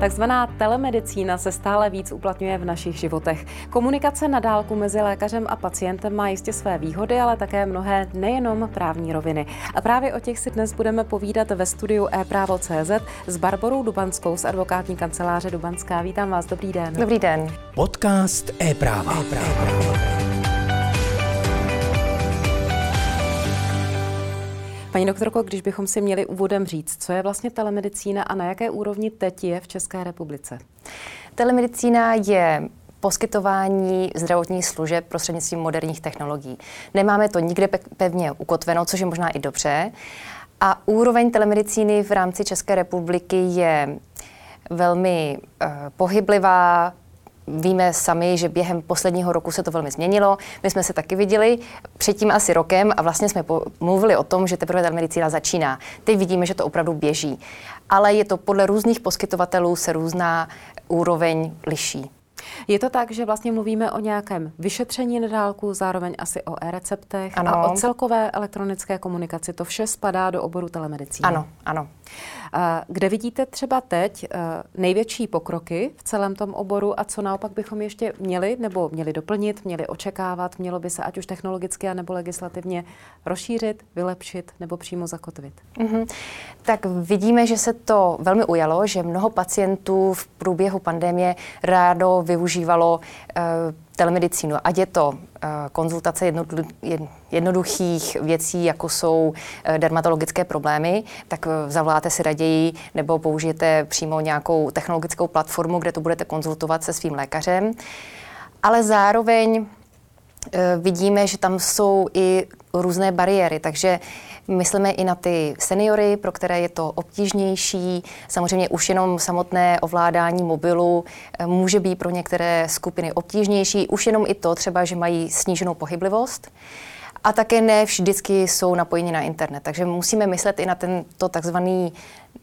Takzvaná telemedicína se stále víc uplatňuje v našich životech. Komunikace na dálku mezi lékařem a pacientem má jistě své výhody, ale také mnohé nejenom právní roviny. A právě o těch si dnes budeme povídat ve studiu e-právo.cz s Barborou Dubanskou z advokátní kanceláře Dubanská. Vítám vás, dobrý den. Dobrý den. Podcast e-práva. e-práva. Paní doktorko, když bychom si měli úvodem říct, co je vlastně telemedicína a na jaké úrovni teď je v České republice? Telemedicína je poskytování zdravotních služeb prostřednictvím moderních technologií. Nemáme to nikde pevně ukotveno, což je možná i dobře. A úroveň telemedicíny v rámci České republiky je velmi uh, pohyblivá, Víme sami, že během posledního roku se to velmi změnilo. My jsme se taky viděli předtím asi rokem a vlastně jsme mluvili o tom, že teprve ta medicína začíná. Teď vidíme, že to opravdu běží. Ale je to podle různých poskytovatelů se různá úroveň liší. Je to tak, že vlastně mluvíme o nějakém vyšetření na dálku, zároveň asi o e-receptech ano. a o celkové elektronické komunikaci. To vše spadá do oboru telemedicíny. Ano, ano. Kde vidíte třeba teď eh, největší pokroky v celém tom oboru a co naopak bychom ještě měli nebo měli doplnit, měli očekávat, mělo by se ať už technologicky nebo legislativně rozšířit, vylepšit nebo přímo zakotvit? Mm-hmm. Tak vidíme, že se to velmi ujalo, že mnoho pacientů v průběhu pandemie rádo využívalo uh, telemedicínu, ať je to uh, konzultace jednoduchých věcí, jako jsou uh, dermatologické problémy, tak uh, zavoláte si raději nebo použijete přímo nějakou technologickou platformu, kde to budete konzultovat se svým lékařem. Ale zároveň vidíme, že tam jsou i různé bariéry, takže Myslíme i na ty seniory, pro které je to obtížnější. Samozřejmě už jenom samotné ovládání mobilu eh, může být pro některé skupiny obtížnější. Už jenom i to třeba, že mají sníženou pohyblivost. A také ne vždycky jsou napojeni na internet. Takže musíme myslet i na tento takzvaný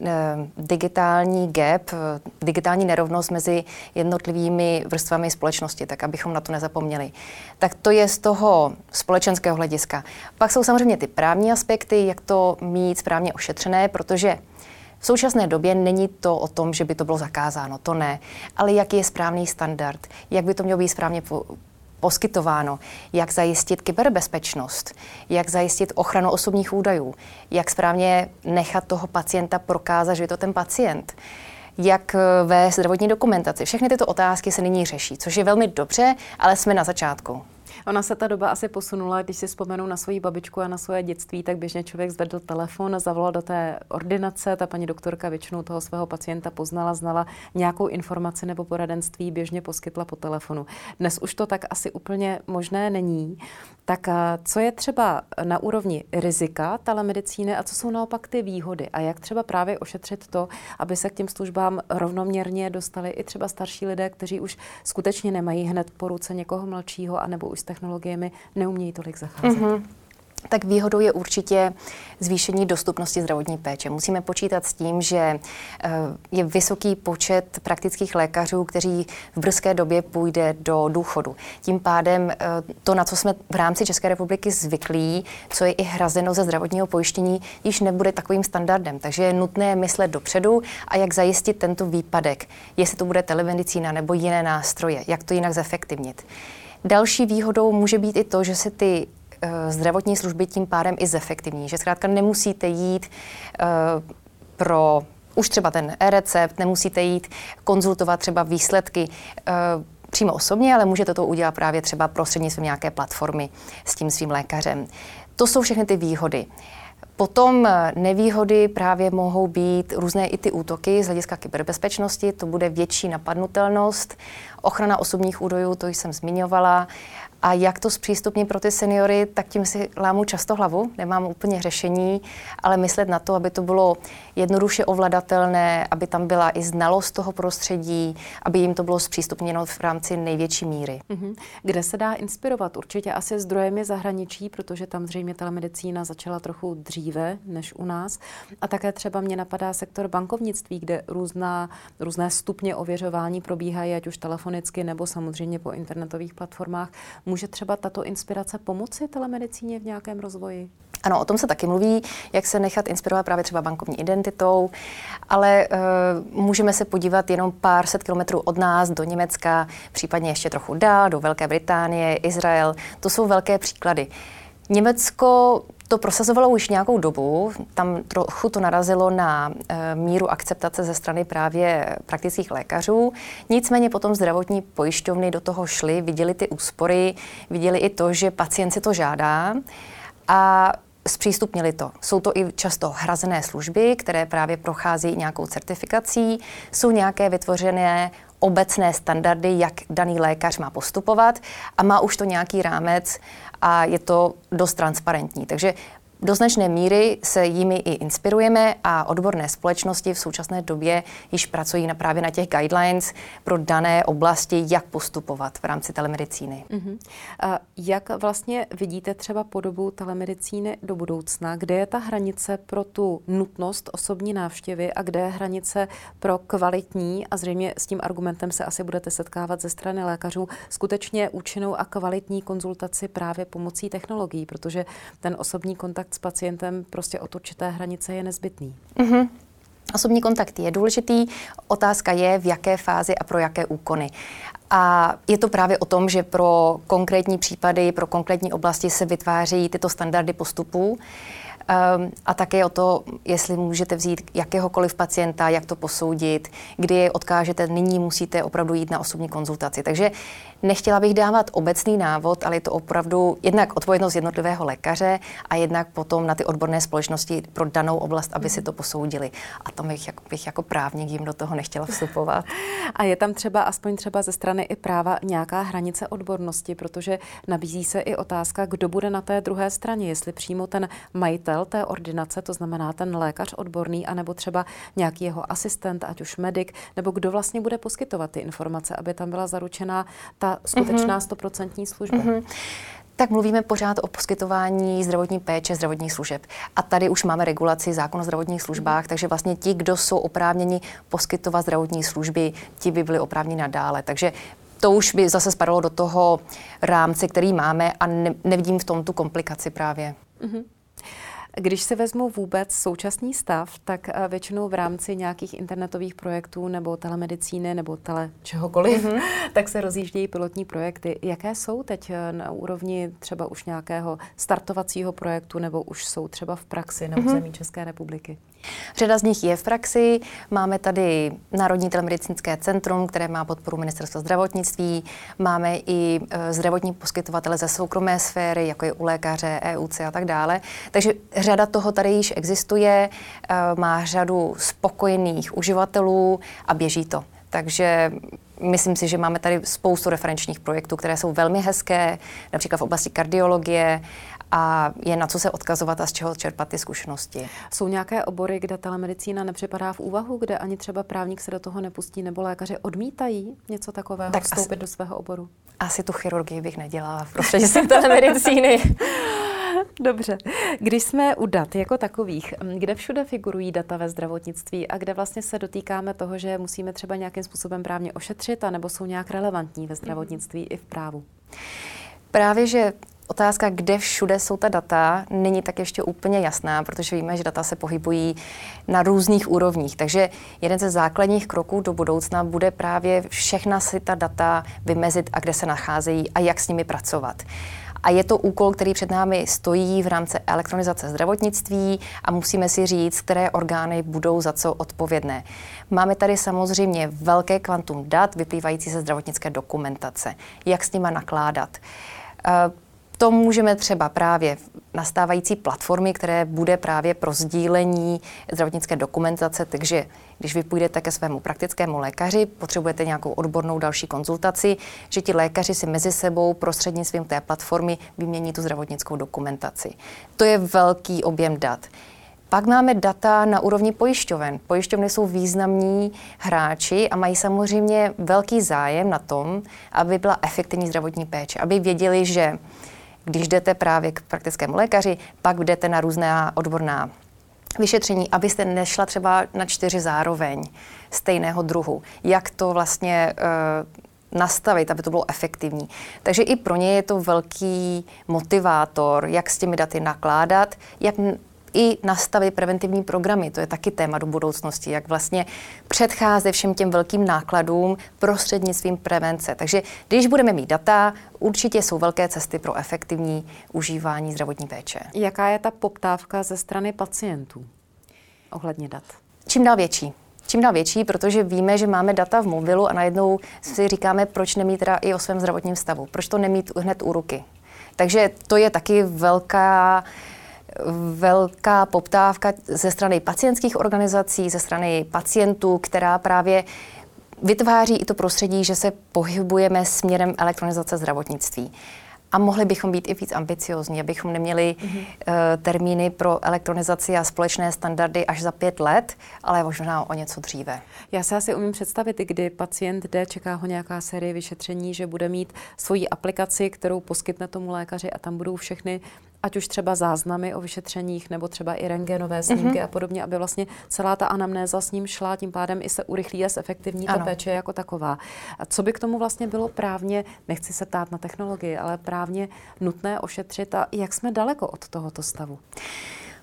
eh, digitální gap, eh, digitální nerovnost mezi jednotlivými vrstvami společnosti, tak abychom na to nezapomněli. Tak to je z toho společenského hlediska. Pak jsou samozřejmě ty právní aspekty, jak to mít správně ošetřené, protože v současné době není to o tom, že by to bylo zakázáno, to ne, ale jaký je správný standard, jak by to mělo být správně poskytováno, jak zajistit kyberbezpečnost, jak zajistit ochranu osobních údajů, jak správně nechat toho pacienta prokázat, že je to ten pacient jak ve zdravotní dokumentaci. Všechny tyto otázky se nyní řeší, což je velmi dobře, ale jsme na začátku. Ona se ta doba asi posunula, když si vzpomenu na svoji babičku a na svoje dětství, tak běžně člověk zvedl telefon, zavolal do té ordinace, ta paní doktorka většinou toho svého pacienta poznala, znala nějakou informaci nebo poradenství, běžně poskytla po telefonu. Dnes už to tak asi úplně možné není. Tak co je třeba na úrovni rizika telemedicíny a co jsou naopak ty výhody a jak třeba právě ošetřit to, aby se k těm službám rovnoměrně dostali i třeba starší lidé, kteří už skutečně nemají hned po ruce někoho mladšího anebo už s technologiemi neumějí tolik zacházet. Mm-hmm tak výhodou je určitě zvýšení dostupnosti zdravotní péče. Musíme počítat s tím, že eh, je vysoký počet praktických lékařů, kteří v brzké době půjde do důchodu. Tím pádem eh, to, na co jsme v rámci České republiky zvyklí, co je i hrazeno ze zdravotního pojištění, již nebude takovým standardem. Takže je nutné myslet dopředu a jak zajistit tento výpadek, jestli to bude telemedicína nebo jiné nástroje, jak to jinak zefektivnit. Další výhodou může být i to, že se ty uh, zdravotní služby tím pádem i zefektivní, že zkrátka nemusíte jít uh, pro už třeba ten e-recept, nemusíte jít konzultovat třeba výsledky uh, přímo osobně, ale můžete to udělat právě třeba prostřednictvím nějaké platformy s tím svým lékařem. To jsou všechny ty výhody. Potom nevýhody právě mohou být různé i ty útoky z hlediska kyberbezpečnosti, to bude větší napadnutelnost, ochrana osobních údajů, to jsem zmiňovala, a jak to zpřístupnit pro ty seniory, tak tím si lámu často hlavu, nemám úplně řešení, ale myslet na to, aby to bylo jednoduše ovladatelné, aby tam byla i znalost toho prostředí, aby jim to bylo zpřístupněno v rámci největší míry. Mm-hmm. Kde se dá inspirovat? Určitě asi zdrojem je zahraničí, protože tam zřejmě telemedicína začala trochu dříve než u nás. A také třeba mě napadá sektor bankovnictví, kde různá, různé stupně ověřování probíhají, ať už telefonicky nebo samozřejmě po internetových platformách. Může třeba tato inspirace pomoci telemedicíně v nějakém rozvoji? Ano, o tom se taky mluví, jak se nechat inspirovat právě třeba bankovní identitou, ale uh, můžeme se podívat jenom pár set kilometrů od nás do Německa, případně ještě trochu dál, do Velké Británie, Izrael. To jsou velké příklady. Německo to prosazovalo už nějakou dobu, tam trochu to narazilo na e, míru akceptace ze strany právě praktických lékařů. Nicméně potom zdravotní pojišťovny do toho šly, viděli ty úspory, viděli i to, že pacient si to žádá a zpřístupnili to. Jsou to i často hrazené služby, které právě prochází nějakou certifikací, jsou nějaké vytvořené obecné standardy, jak daný lékař má postupovat a má už to nějaký rámec a je to dost transparentní. Takže do značné míry se jimi i inspirujeme a odborné společnosti v současné době již pracují na právě na těch guidelines pro dané oblasti, jak postupovat v rámci telemedicíny. Uh-huh. A jak vlastně vidíte třeba podobu telemedicíny do budoucna? Kde je ta hranice pro tu nutnost osobní návštěvy a kde je hranice pro kvalitní, a zřejmě s tím argumentem se asi budete setkávat ze strany lékařů, skutečně účinnou a kvalitní konzultaci právě pomocí technologií, protože ten osobní kontakt s pacientem prostě od určité hranice je nezbytný. Mm-hmm. Osobní kontakt je důležitý, otázka je, v jaké fázi a pro jaké úkony. A je to právě o tom, že pro konkrétní případy, pro konkrétní oblasti se vytváří tyto standardy postupů. Um, a také o to, jestli můžete vzít jakéhokoliv pacienta, jak to posoudit, kdy je odkážete, nyní musíte opravdu jít na osobní konzultaci. Takže Nechtěla bych dávat obecný návod, ale je to opravdu jednak odpovědnost jednotlivého lékaře a jednak potom na ty odborné společnosti pro danou oblast, aby si to posoudili. A tam bych, jako, bych jako právník jim do toho nechtěla vstupovat. A je tam třeba, aspoň třeba ze strany i práva, nějaká hranice odbornosti, protože nabízí se i otázka, kdo bude na té druhé straně, jestli přímo ten majitel té ordinace, to znamená ten lékař odborný, anebo třeba nějaký jeho asistent, ať už medic, nebo kdo vlastně bude poskytovat ty informace, aby tam byla zaručená ta skutečná mhm. stoprocentní služba. Mm-hmm. Tak mluvíme pořád o poskytování zdravotní péče, zdravotních služeb. A tady už máme regulaci zákon o zdravotních službách, takže vlastně ti, kdo jsou oprávněni poskytovat zdravotní služby, ti by byli oprávněni nadále. Takže to už by zase spadalo do toho rámce, který máme a ne, nevidím v tom tu komplikaci právě. Mm-hmm. Když se vezmu vůbec současný stav, tak eh, většinou v rámci nějakých internetových projektů nebo telemedicíny nebo tele čehokoliv, mm-hmm. tak se rozjíždějí pilotní projekty. Jaké jsou teď eh, na úrovni třeba už nějakého startovacího projektu nebo už jsou třeba v praxi na území mm-hmm. České republiky? Řada z nich je v praxi. Máme tady Národní telemedicínské centrum, které má podporu Ministerstva zdravotnictví. Máme i e, zdravotní poskytovatele ze soukromé sféry, jako je u lékaře, EUC a tak dále. Takže řada toho tady již existuje, e, má řadu spokojených uživatelů a běží to. Takže myslím si, že máme tady spoustu referenčních projektů, které jsou velmi hezké, například v oblasti kardiologie a je na co se odkazovat a z čeho čerpat ty zkušenosti. Jsou nějaké obory, kde telemedicína nepřipadá v úvahu, kde ani třeba právník se do toho nepustí, nebo lékaři odmítají něco takového, tak vstoupit asi, do svého oboru? Asi tu chirurgii bych nedělala prostřednictvím telemedicíny. Dobře. Když jsme u dat jako takových, kde všude figurují data ve zdravotnictví a kde vlastně se dotýkáme toho, že musíme třeba nějakým způsobem právně ošetřit, anebo jsou nějak relevantní ve zdravotnictví mm. i v právu? Právě, že Otázka, kde všude jsou ta data, není tak ještě úplně jasná, protože víme, že data se pohybují na různých úrovních. Takže jeden ze základních kroků do budoucna bude právě všechna si ta data vymezit a kde se nacházejí a jak s nimi pracovat. A je to úkol, který před námi stojí v rámci elektronizace zdravotnictví a musíme si říct, které orgány budou za co odpovědné. Máme tady samozřejmě velké kvantum dat vyplývající ze zdravotnické dokumentace. Jak s nima nakládat? To můžeme třeba právě nastávající platformy, které bude právě pro sdílení zdravotnické dokumentace, takže když vy půjdete ke svému praktickému lékaři, potřebujete nějakou odbornou další konzultaci, že ti lékaři si mezi sebou prostřednictvím té platformy vymění tu zdravotnickou dokumentaci. To je velký objem dat. Pak máme data na úrovni pojišťoven. Pojišťovny jsou významní hráči a mají samozřejmě velký zájem na tom, aby byla efektivní zdravotní péče, aby věděli, že když jdete právě k praktickému lékaři, pak jdete na různá odborná vyšetření, abyste nešla třeba na čtyři zároveň stejného druhu. Jak to vlastně uh, nastavit, aby to bylo efektivní. Takže i pro ně je to velký motivátor, jak s těmi daty nakládat, jak i nastavit preventivní programy. To je taky téma do budoucnosti, jak vlastně předcházet všem těm velkým nákladům prostřednictvím prevence. Takže když budeme mít data, určitě jsou velké cesty pro efektivní užívání zdravotní péče. Jaká je ta poptávka ze strany pacientů ohledně dat? Čím dál větší čím dál větší, protože víme, že máme data v mobilu a najednou si říkáme, proč nemít teda i o svém zdravotním stavu, proč to nemít hned u ruky. Takže to je taky velká velká poptávka ze strany pacientských organizací, ze strany pacientů, která právě vytváří i to prostředí, že se pohybujeme směrem elektronizace zdravotnictví. A mohli bychom být i víc ambiciozní, abychom neměli mm-hmm. uh, termíny pro elektronizaci a společné standardy až za pět let, ale možná o něco dříve. Já se asi umím představit, kdy pacient jde, čeká ho nějaká série vyšetření, že bude mít svoji aplikaci, kterou poskytne tomu lékaři a tam budou všechny ať už třeba záznamy o vyšetřeních nebo třeba i rengenové snímky mm-hmm. a podobně, aby vlastně celá ta anamnéza s ním šla, tím pádem i se urychlí a zefektivní ta péče jako taková. A co by k tomu vlastně bylo právně, nechci se ptát na technologii, ale právně nutné ošetřit a jak jsme daleko od tohoto stavu?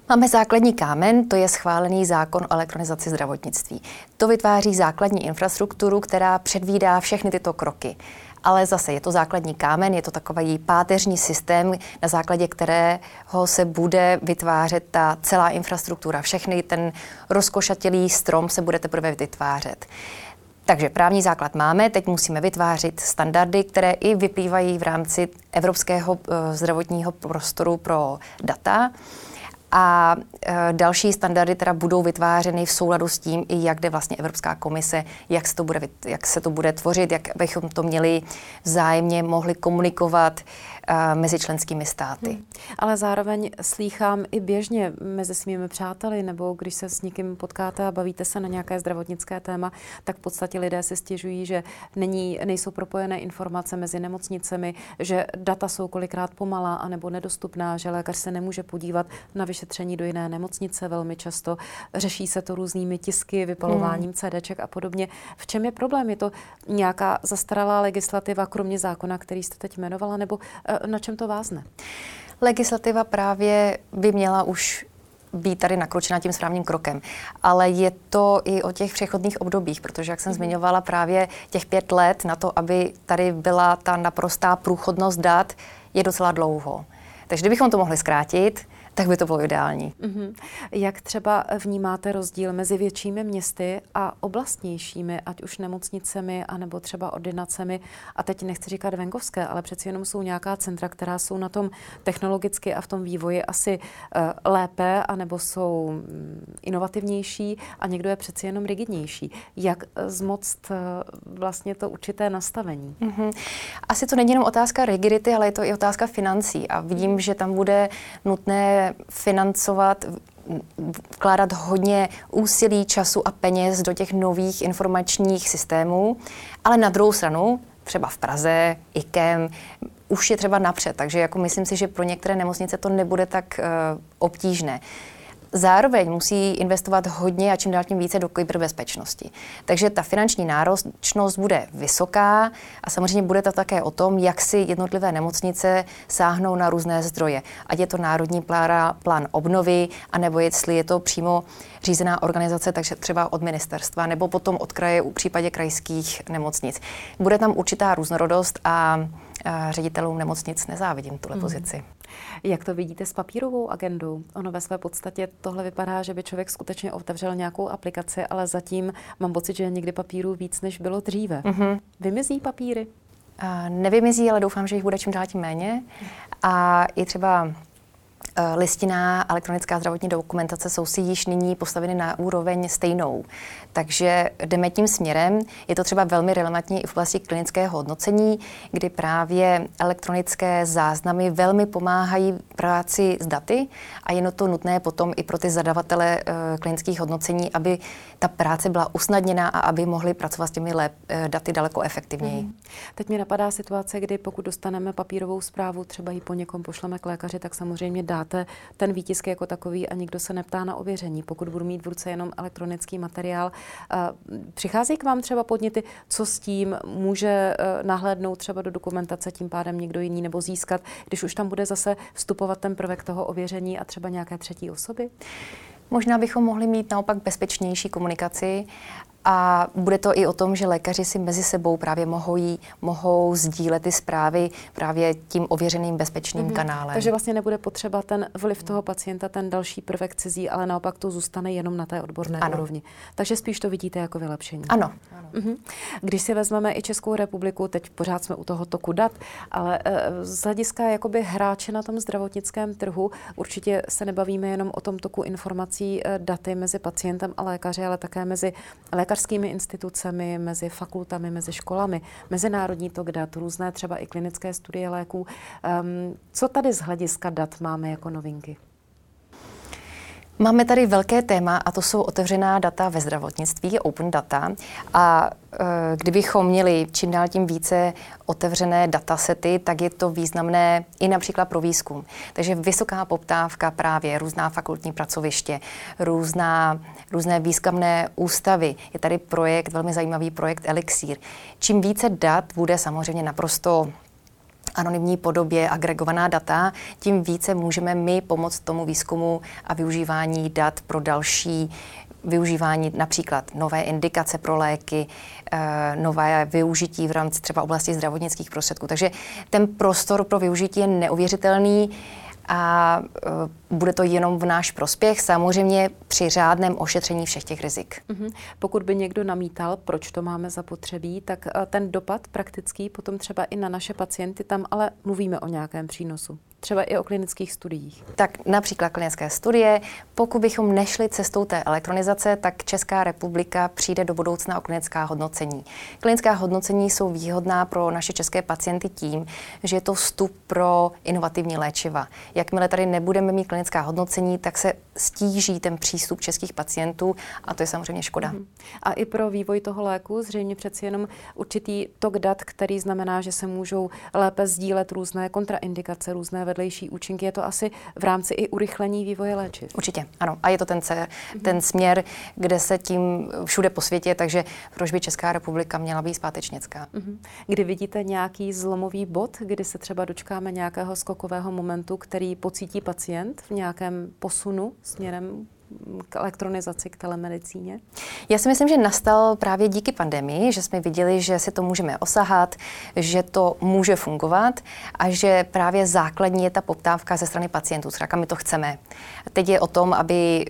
Máme základní kámen, to je schválený zákon o elektronizaci zdravotnictví. To vytváří základní infrastrukturu, která předvídá všechny tyto kroky ale zase je to základní kámen, je to takový páteřní systém, na základě kterého se bude vytvářet ta celá infrastruktura. Všechny ten rozkošatělý strom se bude teprve vytvářet. Takže právní základ máme, teď musíme vytvářet standardy, které i vyplývají v rámci evropského eh, zdravotního prostoru pro data. A e, další standardy teda budou vytvářeny v souladu s tím, i jak jde vlastně Evropská komise, jak se to bude, jak se to bude tvořit, jak bychom to měli vzájemně mohli komunikovat mezi členskými státy. Hmm. Ale zároveň slýchám i běžně mezi svými přáteli, nebo když se s někým potkáte a bavíte se na nějaké zdravotnické téma, tak v podstatě lidé si stěžují, že není, nejsou propojené informace mezi nemocnicemi, že data jsou kolikrát pomalá anebo nedostupná, že lékař se nemůže podívat na vyšetření do jiné nemocnice velmi často. Řeší se to různými tisky, vypalováním hmm. CDček a podobně. V čem je problém? Je to nějaká zastaralá legislativa, kromě zákona, který jste teď jmenovala, nebo eh, na čem to vázne? Legislativa právě by měla už být tady nakročena tím správným krokem. Ale je to i o těch přechodných obdobích, protože, jak jsem mhm. zmiňovala, právě těch pět let na to, aby tady byla ta naprostá průchodnost dat, je docela dlouho. Takže kdybychom to mohli zkrátit, tak by to bylo ideální. Mm-hmm. Jak třeba vnímáte rozdíl mezi většími městy a oblastnějšími, ať už nemocnicemi, anebo třeba ordinacemi? A teď nechci říkat venkovské, ale přeci jenom jsou nějaká centra, která jsou na tom technologicky a v tom vývoji asi uh, lépe, anebo jsou um, inovativnější a někdo je přeci jenom rigidnější. Jak zmoct uh, vlastně to určité nastavení? Mm-hmm. Asi to není jenom otázka rigidity, ale je to i otázka financí. A vidím, že tam bude nutné financovat, vkládat hodně úsilí, času a peněz do těch nových informačních systémů, ale na druhou stranu, třeba v Praze, IKEM, už je třeba napřed, takže jako myslím si, že pro některé nemocnice to nebude tak uh, obtížné. Zároveň musí investovat hodně a čím dál tím více do kyberbezpečnosti. Takže ta finanční náročnost bude vysoká a samozřejmě bude to také o tom, jak si jednotlivé nemocnice sáhnou na různé zdroje. Ať je to národní plán, plán obnovy, anebo jestli je to přímo řízená organizace, takže třeba od ministerstva, nebo potom od kraje u případě krajských nemocnic. Bude tam určitá různorodost a ředitelům nemocnic nezávidím tuhle hmm. pozici. Jak to vidíte s papírovou agendou? Ono ve své podstatě tohle vypadá, že by člověk skutečně otevřel nějakou aplikaci, ale zatím mám pocit, že je někdy papírů víc, než bylo dříve. Mm-hmm. Vymizí papíry? Uh, nevymizí, ale doufám, že jich bude čím dál tím méně. A i třeba Eh, listina elektronická zdravotní dokumentace jsou si již nyní postaveny na úroveň stejnou. Takže jdeme tím směrem. Je to třeba velmi relevantní i v oblasti klinického hodnocení, kdy právě elektronické záznamy velmi pomáhají práci s daty a je to nutné potom i pro ty zadavatele uh, klinických hodnocení, aby ta práce byla usnadněná a aby mohli pracovat s těmi lep, uh, daty daleko efektivněji. Mm. Teď mi napadá situace, kdy pokud dostaneme papírovou zprávu, třeba ji po někom pošleme k lékaři, tak samozřejmě dá dáte ten výtisk jako takový a nikdo se neptá na ověření. Pokud budu mít v ruce jenom elektronický materiál, přichází k vám třeba podněty, co s tím může nahlédnout třeba do dokumentace, tím pádem někdo jiný nebo získat, když už tam bude zase vstupovat ten prvek toho ověření a třeba nějaké třetí osoby? Možná bychom mohli mít naopak bezpečnější komunikaci a bude to i o tom, že lékaři si mezi sebou právě mohou, jí, mohou sdílet ty zprávy právě tím ověřeným bezpečným mm-hmm. kanálem. Takže vlastně nebude potřeba ten vliv toho pacienta, ten další prvek cizí, ale naopak to zůstane jenom na té odborné ano. úrovni. Takže spíš to vidíte jako vylepšení. Ano. ano. Mm-hmm. Když si vezmeme i Českou republiku, teď pořád jsme u toho toku dat, ale uh, z hlediska jakoby hráče na tom zdravotnickém trhu určitě se nebavíme jenom o tom toku informací, uh, daty mezi pacientem a lékaři, ale také mezi lékaři lékařskými institucemi, mezi fakultami, mezi školami, mezinárodní tok dat, různé třeba i klinické studie léků. Um, co tady z hlediska dat máme jako novinky? Máme tady velké téma a to jsou otevřená data ve zdravotnictví, open data. A e, kdybychom měli čím dál tím více otevřené datasety, tak je to významné i například pro výzkum. Takže vysoká poptávka právě, různá fakultní pracoviště, různá, různé výzkumné ústavy. Je tady projekt, velmi zajímavý projekt Elixir. Čím více dat bude samozřejmě naprosto anonymní podobě agregovaná data, tím více můžeme my pomoct tomu výzkumu a využívání dat pro další využívání například nové indikace pro léky, eh, nové využití v rámci třeba oblasti zdravotnických prostředků. Takže ten prostor pro využití je neuvěřitelný a uh, bude to jenom v náš prospěch, samozřejmě při řádném ošetření všech těch rizik. Mm-hmm. Pokud by někdo namítal, proč to máme zapotřebí, tak uh, ten dopad praktický potom třeba i na naše pacienty, tam ale mluvíme o nějakém přínosu třeba i o klinických studiích? Tak například klinické studie. Pokud bychom nešli cestou té elektronizace, tak Česká republika přijde do budoucna o klinická hodnocení. Klinická hodnocení jsou výhodná pro naše české pacienty tím, že je to vstup pro inovativní léčiva. Jakmile tady nebudeme mít klinická hodnocení, tak se stíží ten přístup českých pacientů a to je samozřejmě škoda. Mm-hmm. A i pro vývoj toho léku zřejmě přeci jenom určitý tok dat, který znamená, že se můžou lépe sdílet různé kontraindikace, různé vedlejší účinky. Je to asi v rámci i urychlení vývoje léčiv. Určitě, ano. A je to ten, ten směr, kde se tím všude po světě, takže proč by Česká republika měla být zpátečnická? Mhm. Kdy vidíte nějaký zlomový bod, kdy se třeba dočkáme nějakého skokového momentu, který pocítí pacient v nějakém posunu směrem k elektronizaci, k telemedicíně? Já si myslím, že nastal právě díky pandemii, že jsme viděli, že si to můžeme osahat, že to může fungovat a že právě základní je ta poptávka ze strany pacientů, zkrátka my to chceme. Teď je o tom, aby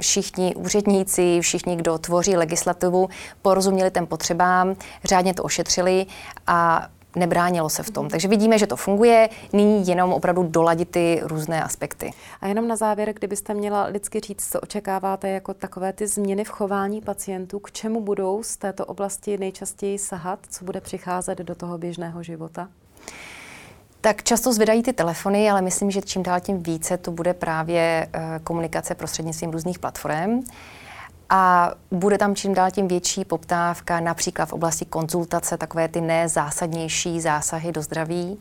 všichni úředníci, všichni, kdo tvoří legislativu, porozuměli těm potřebám, řádně to ošetřili a nebránilo se v tom. Takže vidíme, že to funguje, nyní jenom opravdu doladit ty různé aspekty. A jenom na závěr, kdybyste měla lidsky říct, co očekáváte jako takové ty změny v chování pacientů, k čemu budou z této oblasti nejčastěji sahat, co bude přicházet do toho běžného života? Tak často zvedají ty telefony, ale myslím, že čím dál tím více to bude právě eh, komunikace prostřednictvím různých platform. A bude tam čím dál tím větší poptávka, například v oblasti konzultace, takové ty nezásadnější zásahy do zdraví.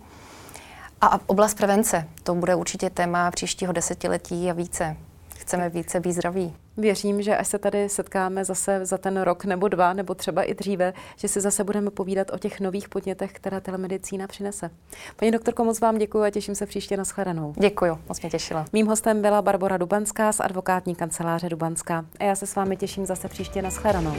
A oblast prevence, to bude určitě téma příštího desetiletí a více. Chceme více být zdraví. Věřím, že až se tady setkáme zase za ten rok nebo dva, nebo třeba i dříve, že si zase budeme povídat o těch nových podnětech, které telemedicína přinese. Paní doktorko, moc vám děkuji a těším se příště na shledanou. Děkuji, moc mě těšila. Mým hostem byla Barbara Dubanská z advokátní kanceláře Dubanská. A já se s vámi těším zase příště na shledanou.